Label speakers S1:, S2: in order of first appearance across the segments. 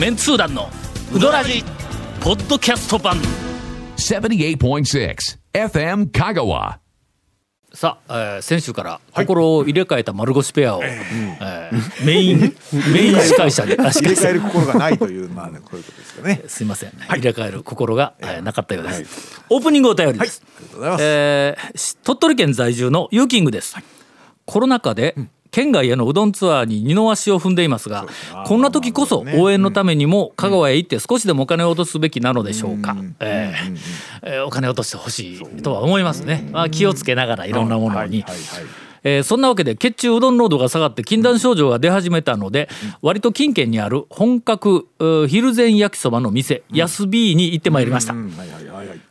S1: メンツー団のウドラジポッドキャスト版。
S2: 78.6 FM Kagawa.
S1: さあ、えー先週から心を入れ替えた丸腰ペアを、えーメインメイン司会者で
S3: 入れ替える心がないというまあねこういうことですかね。
S1: すいません、入れ替える心が、えーなかったようです、オープニングお便りです、
S3: ありがとうございます。
S1: えーし鳥取県在住のユーキングです、コロナ禍で、県外へのうどんツアーに二の足を踏んでいますがこんな時こそ応援のためにも香川へ行って少しでもお金を落とすべきなのでしょうか、えお金を落としてほしいとは思いますね、まあ、気をつけながらいろんなものに。えーそんなわけで血中うどん濃度が下がって禁断症状が出始めたので、割と近県にある本格うー昼前焼きそばの店、安 B に行ってまいりました。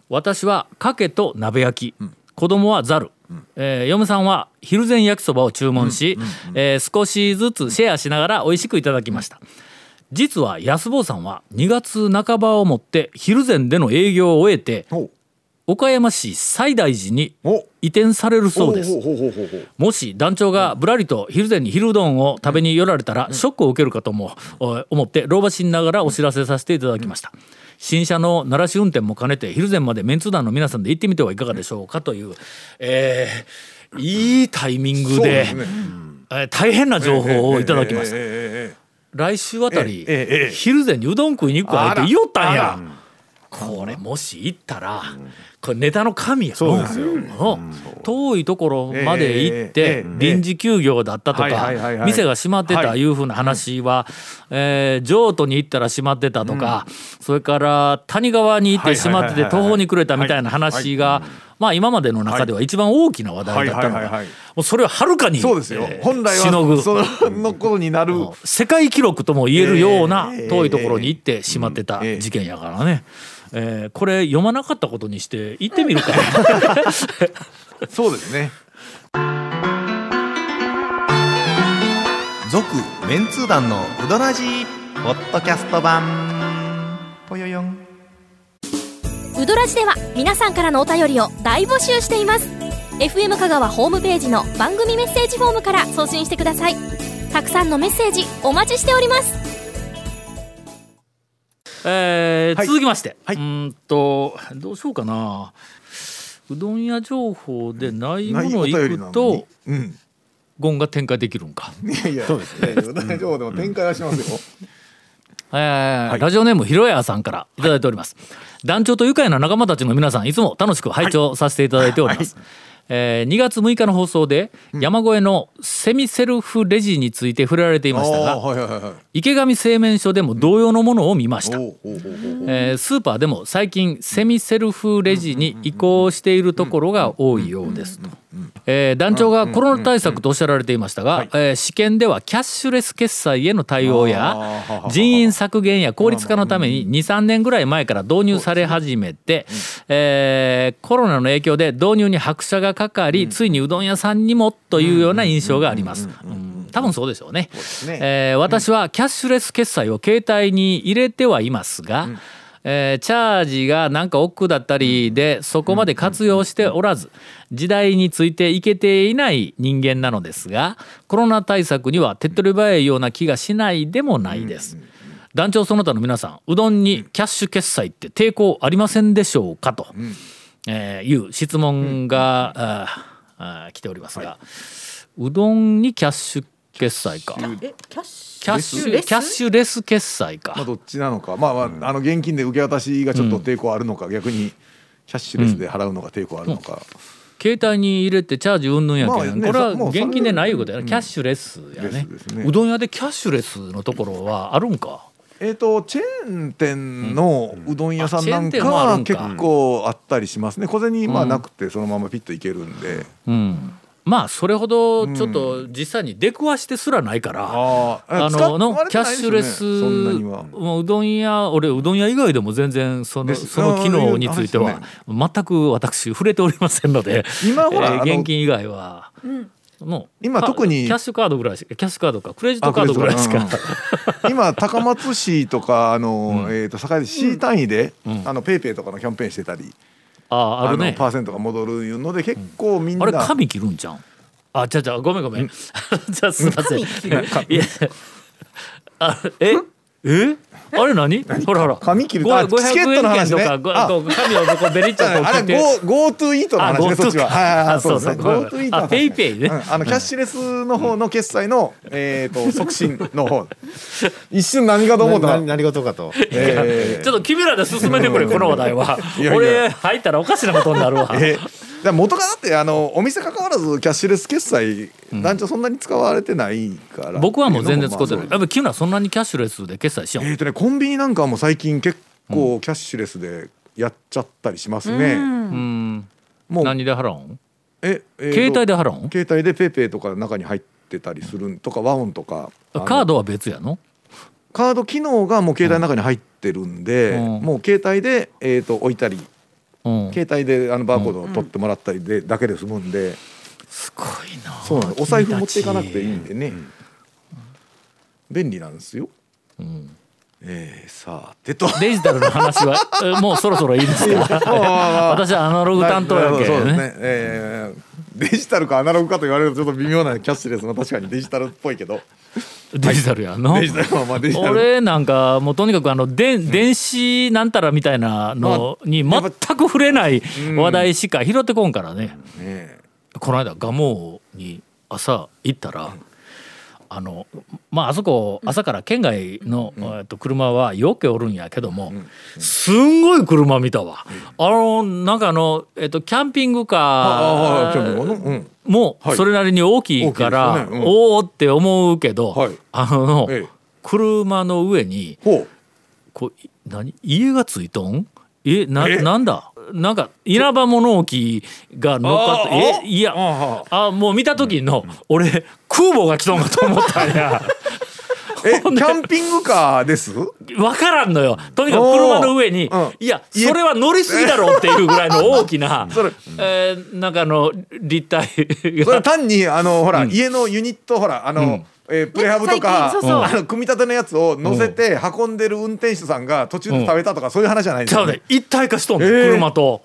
S1: 私はかけと鍋焼き、子供はざる、えー嫁さんは昼前焼きそばを注文し、えー少しずつシェアしながら美味しくいただきました。実は安坊さんは2月半ばをもって昼前での営業を終えて
S3: お
S1: 岡山市西大寺に
S3: お。
S1: 移転されるそうです。もし団長がぶらりと昼前に昼うどんを食べに寄られたらショックを受けるかともお思って老婆心ながらお知らせさせていただきました。新車の鳴らし運転も兼ねて昼前までメンツ団の皆さんで行ってみてはいかがでしょうかという、えーいいタイミングで。えー大変な情報をいただきました。来週あたり、昼前にうどん食いに行くわって言おったんやこれもし行ったら、これネタの神やろ
S3: そうですよ。
S1: うん。遠いところまで行っ
S3: え
S1: て臨時休業だったと
S3: はいはいはいはい。
S1: か店が閉まってた
S3: はい。
S1: いうふうな話はえー譲渡に行ったら閉まってたとかそれから谷川に行って閉まってて
S3: はいはいはいはい
S1: 途方に暮れたみたいな話がまあ今までの中では一番大きな話題だったのがもうそれをはるかに
S3: そうですよ。
S1: え。ー
S3: 本来
S1: しのぐ。
S3: はその頃になる。
S1: 世界記録とも言えるような
S3: ええ
S1: 遠いところに行ってしまってた
S3: ええ
S1: 事件やからね、えーこれ読まなかったことにして行ってみるか。
S3: そうですね。
S4: 続メンツー団のウドラジーポッドキャスト版
S5: ドラジでは皆さんからのお便りを大募集しています FM 香川ホームページの番組メッセージフォームから送信してくださいたくさんのメッセージお待ちしております
S1: えー
S3: はい
S1: 続きまして、
S3: はいう
S1: ーんとどうしようかなうどん屋情報でないもの行
S3: 便りなの
S1: くと
S3: に。うん。
S1: ゴンが展開できるんか、
S3: いやいや。そうですね。大丈夫でも展開はしますよ。
S1: えーラジオネームひろやさんからいただいております、団長と愉快な仲間たちの皆さんいつも楽しく拝聴させていただいております、えー2月6日の放送で山越えのセミセルフレジについて触れられていましたが
S3: はいはいはいはい。
S1: 池上製麺所でも同様のものを見ました。
S3: おうおうおうおう
S1: えースーパーでも最近セミセルフレジに移行しているところが多いようですと。えー団長がコロナ対策とおっしゃられていましたが、えー試験ではキャッシュレス決済への対応や人員削減や効率化のために23年ぐらい前から導入され始めて、えーコロナの影響で導入に拍車がかかり、ついにうどん屋さんにもというような印象があります。うん多分そうでしょうね。
S3: ね。
S1: えー私はキャッシュレス決済を携帯に入れてはいますが、えーチャージがなんか億劫だったりでそこまで活用しておらず時代についていけていない人間なのですがコロナ対策には手っ取り早いような気がしないでもないです。団長その他の皆さんうどんにキャッシュ決済って抵抗ありませんでしょうかと、えーいう質問が、あーあー来ておりますが、うどんにキャッシュ決済か。
S6: えキャッシュ
S1: キャッシュ
S6: レス？
S1: キャッシュレス決済か。
S3: まあどっちなのか。まあまああの現金で受け渡しがちょっと抵抗あるのか、逆にキャッシュレスで払うのが抵抗あるのか。
S1: 携帯に入れてチャージうんぬんやけん、
S3: まあね
S1: これは現金でないいうことやね、
S3: うん。
S1: キャッシュレスやね。
S3: ね。
S1: うどん屋でキャッシュレスのところはあるんか？
S3: えー、とチェーン店のうどん屋さんなん
S1: あチェーン店
S3: か。は結構あったりしますね。小銭まあなくてそのままピッといけるんで、
S1: うんまあそれほどちょっと実際に出くわしてすらないから、
S3: ああ
S1: あののキャッシュレスもううどん屋俺うどん屋以外でも全然そのその機能については全く私触れておりませんので
S3: 今ほら
S1: えー現金以外は、のか
S3: 今特に
S1: キャッシュカードぐらいしかキャッシュカードかクレジットカードぐらいしか、
S3: あクレジット今高松市とかあの、えー、と堺市単位で、
S1: ん。
S3: あの PayPay とかのキャンペーンしてたり、
S1: あああるね。
S3: のパーセントが戻るいうので結構みんな、
S1: あれ髪切るんじゃんあじゃあじゃあごめんごめん。じゃあすいません。いやあえ？え？あれ何？ほらほら。
S3: 髪切る？
S1: ご
S3: あチケットの話ね。
S1: 500円券とかご
S3: あ
S1: 紙をこうベリッとこう
S3: あれ GoTo イートの話ねそっちは。はいはいはいそう
S1: そう。
S3: GoTo Eat
S1: あ PayPayね。
S3: うんあのキャッシュレスの方の決済のえっと促進の方。一瞬何かと思った？
S6: 何何事かと。
S3: えー。
S1: ちょっと君らで進めてくれこの話題は。俺入ったらおかしなことになるわ。
S3: えーだ元がだってあのお店関わらずキャッシュレス決済団長そんなに使われてないから。
S1: 僕はもう全然使ってない。
S3: まあ
S1: やっぱ君らそんなにキャッシュレスで決済しよう
S3: えーとねコンビニなんかはもう最近結構キャッシュレスでやっちゃったりしますね、
S1: うん。
S3: もう。
S1: 何で払うん？
S3: ええ
S1: 携帯で払うん？
S3: 携帯で PayPay とか中に入ってたりするとか WAON とか。
S1: カードは別やの？
S3: カード機能がもう携帯の中に入ってるんで、
S1: うん。
S3: もう携帯で、えー、と置いたり
S1: うん
S3: 携帯であのバーコードを取ってもらったりで、だけで済むんで、
S1: すごいな。
S3: そうなんです。お財布持っていかなくていい
S1: 君
S3: んでね、便利なんですよ。
S1: うん
S3: えー、さてと。
S1: デジタルの話はえ もうそろそろいいですか 私はアナログ担当やけ
S3: そうですね
S1: ね。
S3: えーデジタルかアナログかと言われるとちょっと微妙なキャッシュレスも確かにデジタルっぽいけど。
S1: デジタルやんの？俺なんかもうとにかくあので電子なんたらみたいなのに全く触れない話題しか拾ってこんからね。
S3: ね
S1: この間蒲生に朝行ったらあのまああそこ朝から県外の、えっと車はよけおるんやけども、すんごい車見たわ、あのなんかあの、えっと、キャンピングカーも
S3: はい。
S1: それなりに大きいから、おおって思うけど、
S3: はい。
S1: あの、
S3: ええ。
S1: 車の上にこうい何？家がついとん？えな
S3: え？
S1: なんだ？なんか稲葉物置が乗っかってえいや
S3: あ
S1: あ。もう見た時の俺空母が来とんかと思ったんや。
S3: え キャンピングカーです？
S1: 分からんのよ。とにかく車の上に、
S3: うん。
S1: いや
S3: 家。
S1: それは乗りすぎだろうっていうぐらいの 大きな
S3: それ。
S1: えーなんかあの立体
S3: それ
S1: が
S3: 単にあのほら、家のユニットほらあの、
S1: ん
S3: えープレハブとか、
S7: そうそう。
S3: あの組み立てのやつを乗せて運んでる運転手さんが途中で食べたとか、そういう話じゃないですよね。
S1: 一体化しとんの、
S3: えー。
S1: 車と。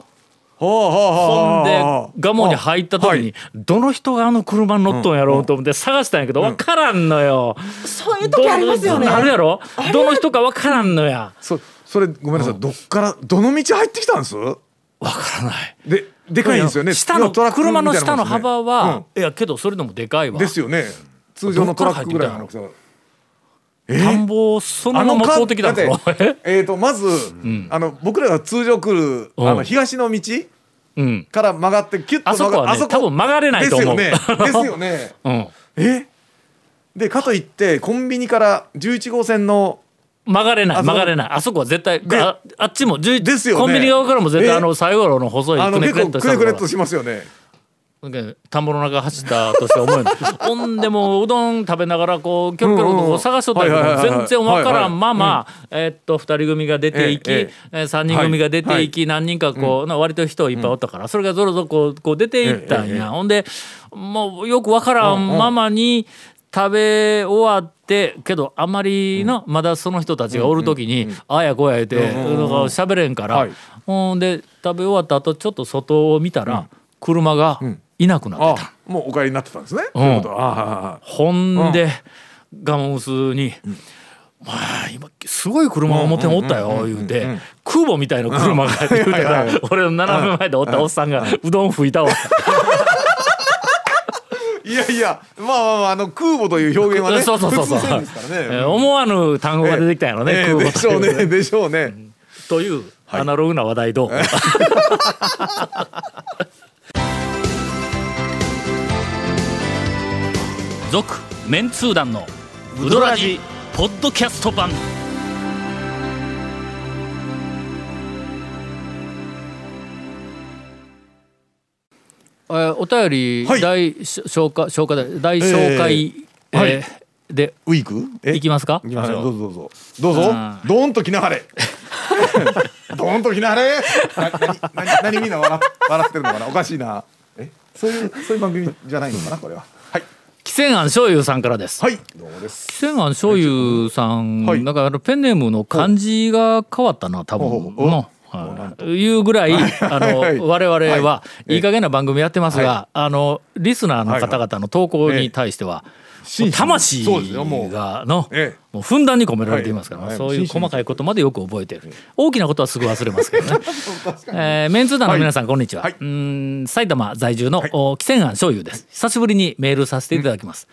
S3: ほ
S1: んでガモに入った時に、
S3: はい。
S1: どの人があの車に乗っとんやろうと思って探したんやけど分からんのよ。
S7: そういう時ありますよね。
S1: どあるやろ？どの人か分からんのや。
S3: そそれごめんなさい、どっからどの道入ってきたんです？
S1: 分からない。
S3: ででかいんですよね。
S1: 下の
S3: トラックみたい
S1: 車の下の幅は、
S3: う
S1: いやけどそれでもでかいわ。
S3: んですよね通常のトラックぐらいの大きさ。え
S1: 田んぼをそのまま通ってきたの
S3: だってえー？とまず、あの僕らが通常来るあ
S1: うん。
S3: の東の道
S1: うん。
S3: から曲がってキュッと
S1: あそこはね
S3: 曲が
S1: 多分曲がれないと思う。
S3: ですよね。ですよね。
S1: うん。
S3: え？でかといってコンビニから11号線の
S1: 曲がれない
S3: あそこ
S1: 曲がれない。あそこは絶対
S3: で
S1: ああっちも11
S3: ですよね。
S1: コンビニ側からも絶対
S3: え？
S1: あの最後の細い
S3: あの
S1: くねくねっとしたところ。
S3: くねくねっとしますよね
S1: 田んぼの中走ったとして思えん ほんでもううどん食べながらこうキョロキョロと探しとったけど全然わからんままえーっと2人組が出ていき
S3: え
S1: え3人組が出ていき何人かこうな割と人いっぱいおったからそれがぞろぞろこうこう出ていったんや。ほんでもうよくわからんままに食べ終わってけどあまりのまだその人たちがおる時にあやこや言うてだから喋れんから
S3: はい。
S1: ほんで食べ終わった後ちょっと外を見たら車がいなくなってた。
S3: あもうお帰りになってたんですね。
S1: うん。ほんで、ガモムスに「まあ今すごい車を持っておったよ」言うて。空母みたいな車が言うたら
S3: はいはい
S1: 俺の斜め前でおったおっさんがうどん吹いたわ。
S3: いやいやまあまあまああの空母という表現はね
S1: そうそうそうそう。
S3: 普通ですからね。
S1: えー思わぬ単語が出てきたんやろね、
S3: ええ
S1: 空母
S3: でしょうねでしょうね。
S1: というアナログな話題どう、続メンツー団のウドラジポッドキャスト版。えーお便り
S3: はい。
S1: 大し紹介紹介で大紹介、
S3: えーはい。
S1: えーで
S3: ウィーク？え？
S1: いきますか？
S3: いきましょうどうぞどうぞ。どうぞ。
S1: うん。
S3: ドーンときなはれ。ドーンときなはれ。な何何何みんな笑っ笑ってるのかな？おかしいな。え？そういうそういう番組じゃないのかな？これははい
S1: 汽船庵醤油さんからです。
S3: はい。どうもです。
S1: 汽船庵醤油さん、
S3: はい。
S1: なんかあのペンネームの漢字が変わったな多分。の、はいいうぐらい あの
S3: はい。
S1: 我々は
S3: はい。
S1: いい加減な番組やってますが
S3: は
S1: あのリスナーの方々の投稿に対しては魂がの
S3: ええ。
S1: もうふんだんに込められていますから
S3: はい。
S1: そういう細かいことまでよく覚えてる。大きなことはすぐ忘れますけどね。えーメンツー団の皆さんこんにちは。
S3: はい。う
S1: ーん埼玉在住のお汽船庵醤油です。久しぶりにメールさせていただきます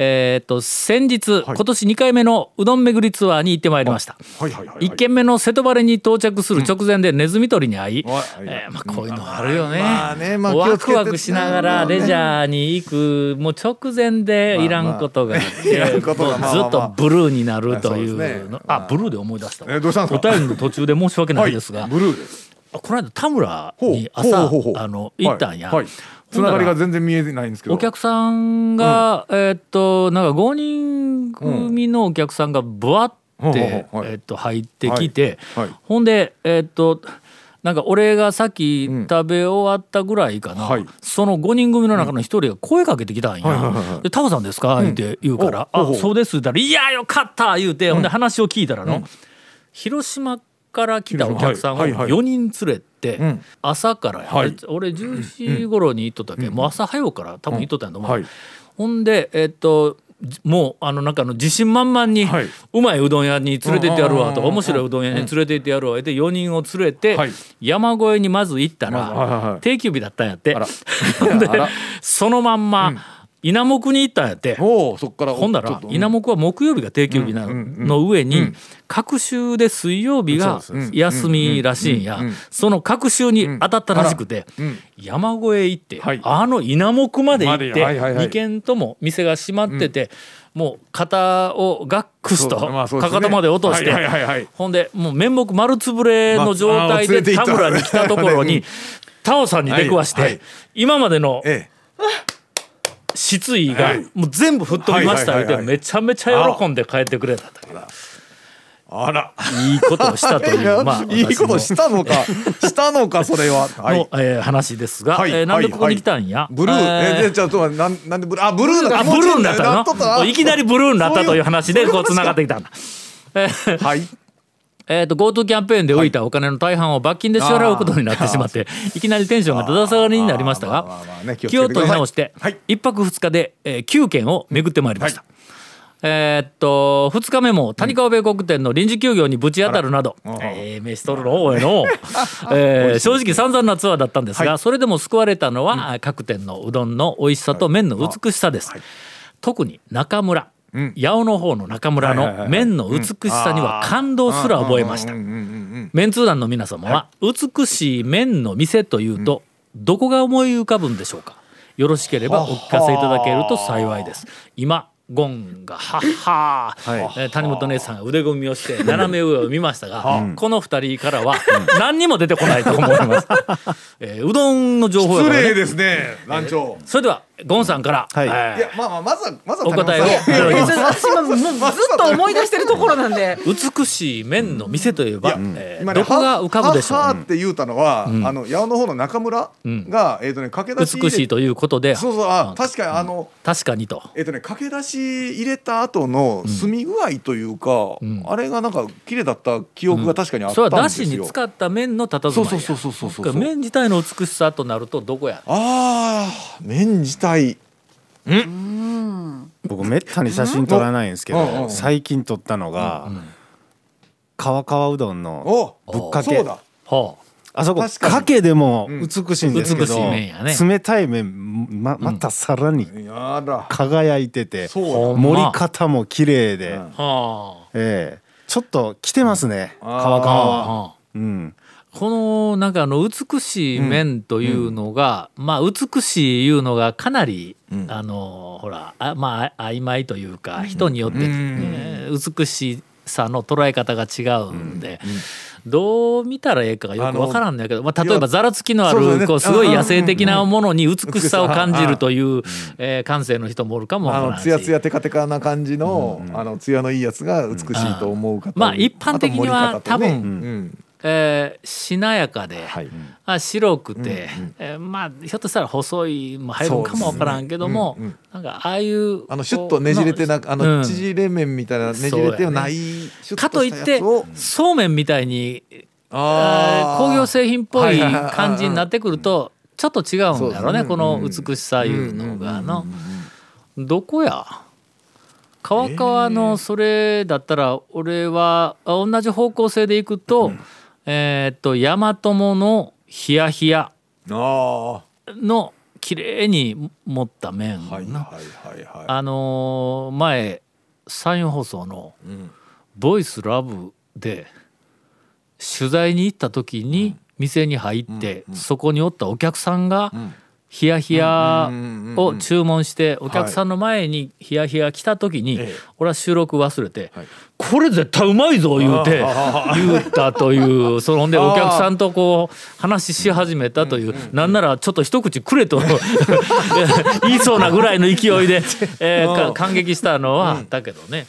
S1: えーっと先日今年2回目のうどん巡りツアーに行ってまいりました。
S3: はい。はい。はい。はい。
S1: 1軒目の瀬戸原に到着する直前でネズミ捕りに会い、
S3: はい。
S1: えーまあ、こういうのあるよね,、
S3: まあねまあ
S1: ワクワクしながらレジャーに行く。もう直前でいらんことが。あって、
S3: まあまあ
S1: ずっとブルーになるという
S3: ね
S1: のあブルーで思い出したわ。
S3: えどうした
S1: お便りの途中で申し訳ないですが、
S3: はい。ブルーです。
S1: この間田村に朝あの行ったんや、
S3: はい。はいつながりが全然見えないんですけど。
S1: お客さんが、えーっとなんか5人組のお客さんがブワ
S3: うん。
S1: って、
S3: ほうほう。はい。
S1: えーっと入ってきて、
S3: はい。はい。
S1: ほんでえーっとなんか俺がさっき
S3: ん
S1: 食べ終わったぐらいかな、
S3: はい。
S1: その5人組の中の一人が声かけてきたん
S3: はいはいはいは
S1: や「でタコさんですか?」言って言うから「
S3: おほうほう
S1: あそうです」って言ったら「いやよかった!」言うて、ほんで話を聞いたらの、広島から来たお客さんを
S3: はいはいはい
S1: 4人連れて、
S3: ん。
S1: 朝からや、
S3: はい。
S1: 俺10時頃に行っとったけ、もう朝早うから多分行っとったんやと思う、
S3: はい。
S1: ほんでえっとじもうあのなんかあの自信満々に、
S3: はい。う
S1: まいうどん屋に連れてってやるわとか
S3: うんうんうんうん。
S1: 面白いうどん屋に連れてってやるわで4人を連れて、
S3: はい。
S1: 山越えにまず行ったら、定休日だったんやって。でそのまんま稲目に行ったんやって。ほんだら稲目は木曜日が定休日なの上に
S3: うん。
S1: 各週で水曜日が休みらしいんや。その各週に当たったらしくて
S3: うん。
S1: 山越え行って
S3: はい。
S1: あの稲目まで行って2軒とも店が閉まっててもう肩をガックスとかかとまで落としてほんでもう面目丸つぶれの状態で田村に来たところにタオさんに出くわして今までの
S3: え
S1: 失意が
S3: はい。
S1: もう全部吹っ飛びました言うて
S3: はいはいはい。はい
S1: めちゃめちゃ喜んで帰ってくれたという。
S3: えあら。
S1: いいことをしたという まあ
S3: いいこと
S1: 私
S3: したのかしたのかそれは。
S1: の
S3: はい。
S1: のえー話ですが
S3: はい。
S1: えーなんでここに来たんや？
S3: ブルー。えでちょっとなんなんでブルー？あブルーだ
S1: あブルーになったの？いきなりブルーになったという話でこうつながってきた。んだ。えー
S3: はい
S1: えー、と GoTo キャンペーンで浮いたお金の大半を罰金で支払うことになってしまって いきなりテンションがだだ下がりになりました
S3: まあ
S1: が
S3: 気を
S1: 取り直して
S3: はい。
S1: 1泊2日でえー9軒を巡ってまいりました。えーっと2日目も谷川米国店の臨時休業にぶち当たるなど、
S3: あら。
S1: えー、飯取るのおいの、えー正直散々なツアーだったんですが、それでも救われたのは、各店のうどんの美味しさと麺の美しさです。特に中村、
S3: ん
S1: 八尾の方の中村の麺の美しさには感動すら覚えました。
S3: うんうんうんうん
S1: メンツー団の皆様は美しい麺の店というとどこが思い浮かぶんでしょうか？よろしければお聞かせいただけると幸いです。今ゴンがはっはー、えー谷本姉さんが腕組みをして斜め上を見ましたが、この二人からは何にも出てこないと思います、えーうどんの情報ね。
S3: 失礼ですね団長。
S1: それではゴンさんから、
S6: はい。
S1: えー
S3: いやまあまあまずはまずは
S1: お答えを。
S6: 私今もうずっと思い出してるところなんで。
S1: 美しい麺の店といえば、えー
S3: 今ね
S1: どこが浮かぶでしょう？
S3: ははって言うたのは、あの八尾の方の中村が、えっ、とね駆け出し
S1: 美しいということで
S3: そうそうあ確かにあの、
S1: 確かにと。
S3: えっ、とね駆け出し入れた後の住み具合というか、
S1: ん。
S3: あれがなんか綺麗だった記憶が確かにあっ
S1: それはだ
S3: たん。ですよ。
S1: しに使った麺の佇まいや。
S3: そうそうそうそうそうそう。
S1: 麺自体の美しさとなるとどこや？
S3: ああ麺自体。
S6: 僕めったに写真撮らないんですけ
S3: うん。うん。うん。
S6: ど最近撮ったのが川川うどんの
S3: お
S6: ぶっかけ。
S3: そうだ。
S1: は
S6: あそこ
S3: 確か
S6: けでも美しいんですけ
S1: 美し
S6: ど
S1: い麺やね。
S6: 冷たい麺ままたさらに輝いてて
S3: そう
S1: ほんま
S6: 盛り方も綺麗で。
S3: うん
S6: ええ。ちょっと来てますね川
S1: あ
S6: 川は。
S1: はあ。
S6: うん。
S1: このなんかあの美しい麺というのが、まあ美しいいうのがかなり、あのほらあまあ曖昧というか人によって、えー美しさの捉え方が違うんで、どう見たらええかがよくわからんんだけど、まあ、例えばざらつきのあるこうすごい野生的な
S3: うん
S1: ものに美しさを感じるという、えー感性の人もおるかもわ
S3: あのツヤツヤテカテカな感じの、あのツヤのいいやつが美しいと思う方、
S1: まあ一般的には多分
S3: うん
S1: えーしなやかで、
S3: はい。
S1: あ白くて、えーまあひょっとしたら細いも入るんかもわからんけども、
S3: そうですね。
S1: なんかああいう
S3: あのシュッとねじれてなあ
S1: うん。
S3: の縮れ麺みたいなねじれてはない、シュッ
S1: かといってそうめんみたいに
S3: あー。
S1: 工業製品っぽい感じになってくるとちょっと違うんだろうね
S3: ね。
S1: この美しさいうのがの。どこや？川川のそれだったら俺はあ同じ方向性でいくとえーっと大和友のヒヤヒヤ
S3: あ
S1: の綺麗に持った麺
S3: あはい
S1: な
S3: はいはいはい。
S1: あのー前山陽放送の
S3: ん「
S1: ボイスラブで取材に行った時に店に入ってそこにおったお客さんが
S3: うんうんうん
S1: を注文してお客さんの前にヒヤヒヤ来た時に
S3: ええ
S1: 俺は収録忘れて
S3: はい「
S1: これ絶対うまいぞ」言うて言ったという そのほんでお客さんとこう話し始めたというなんならちょっと一口くれと 言いそうなぐらいの勢いで え感激したのはあったけどね。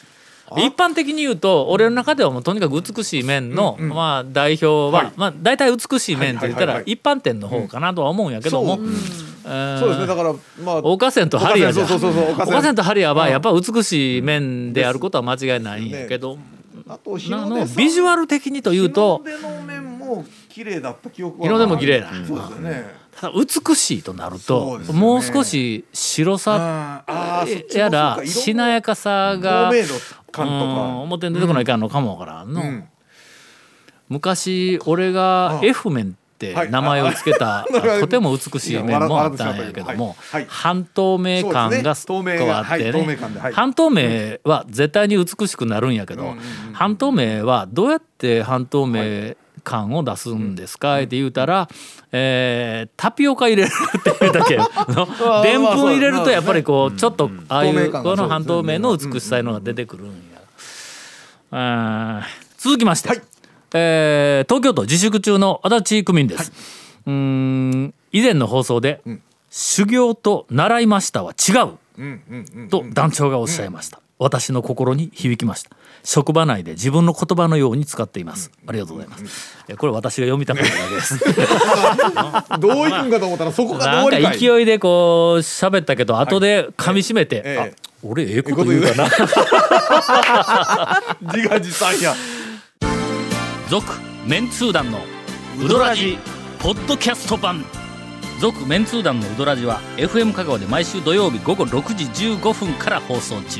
S1: 一般的に言うと俺の中ではもうとにかく美しい麺のまあ代表はまあ大体美しい麺って言ったら
S3: はいはい。はいはい
S1: 一般店の方かなとは思うんやけども。
S3: そう。ですね。だからまあ
S1: 岡線とハリアじゃ
S3: 岡線
S1: とハリアはやっぱ美しい麺であることは間違いないんやけど、
S3: あと日
S1: なの
S3: の出
S1: ビジュアル的にというと
S3: 日の出の面も綺麗だった記憶は
S1: 日の出も綺麗だ。
S3: そうですよね。
S1: ただ美しいとなる
S3: そ
S1: と、
S3: ね。
S1: もう少し白さやらしなやかさが
S3: 透明度感と
S1: うん。
S3: か
S1: 表に出てこないかんのかもわからんの、
S3: うん。
S1: 昔俺が
S3: あ
S1: F 麺って名前をつけた、とても美しい麺もあったんやけども、半透明感が
S3: 透明
S1: あってね。半透明は絶対に美しくなるんやけど、半透明はどうやって半透明感を出すんですか？って言うたら、えータピオカ入れるって言うだけ。でんぷん入れる
S3: まあ
S1: とやっぱりこうちょっとああいうこの半透明の美しさいうのが出てくるんや。続きまして、
S3: はい。
S1: えー東京都自粛中の足立区民です、うーん以前の放送で、修行と習いましたは違う
S3: うんうんうん
S1: と団長がおっしゃいました、私の心に響きました職場内で自分の言葉のように使っています、ありがとうございます、えこれ私が読みたかっただけです。
S3: どういくんかと思ったらそこが
S1: なんか勢いでこう喋ったけど後で噛み締めて、
S3: ええ。
S1: あ俺ええこと言うかな。
S3: 自画自賛や。
S1: 続メンツー団のウドラジポッドキャスト版。続メンツー団のウドラジは FM 香川で毎週土曜日午後6時15分から放送中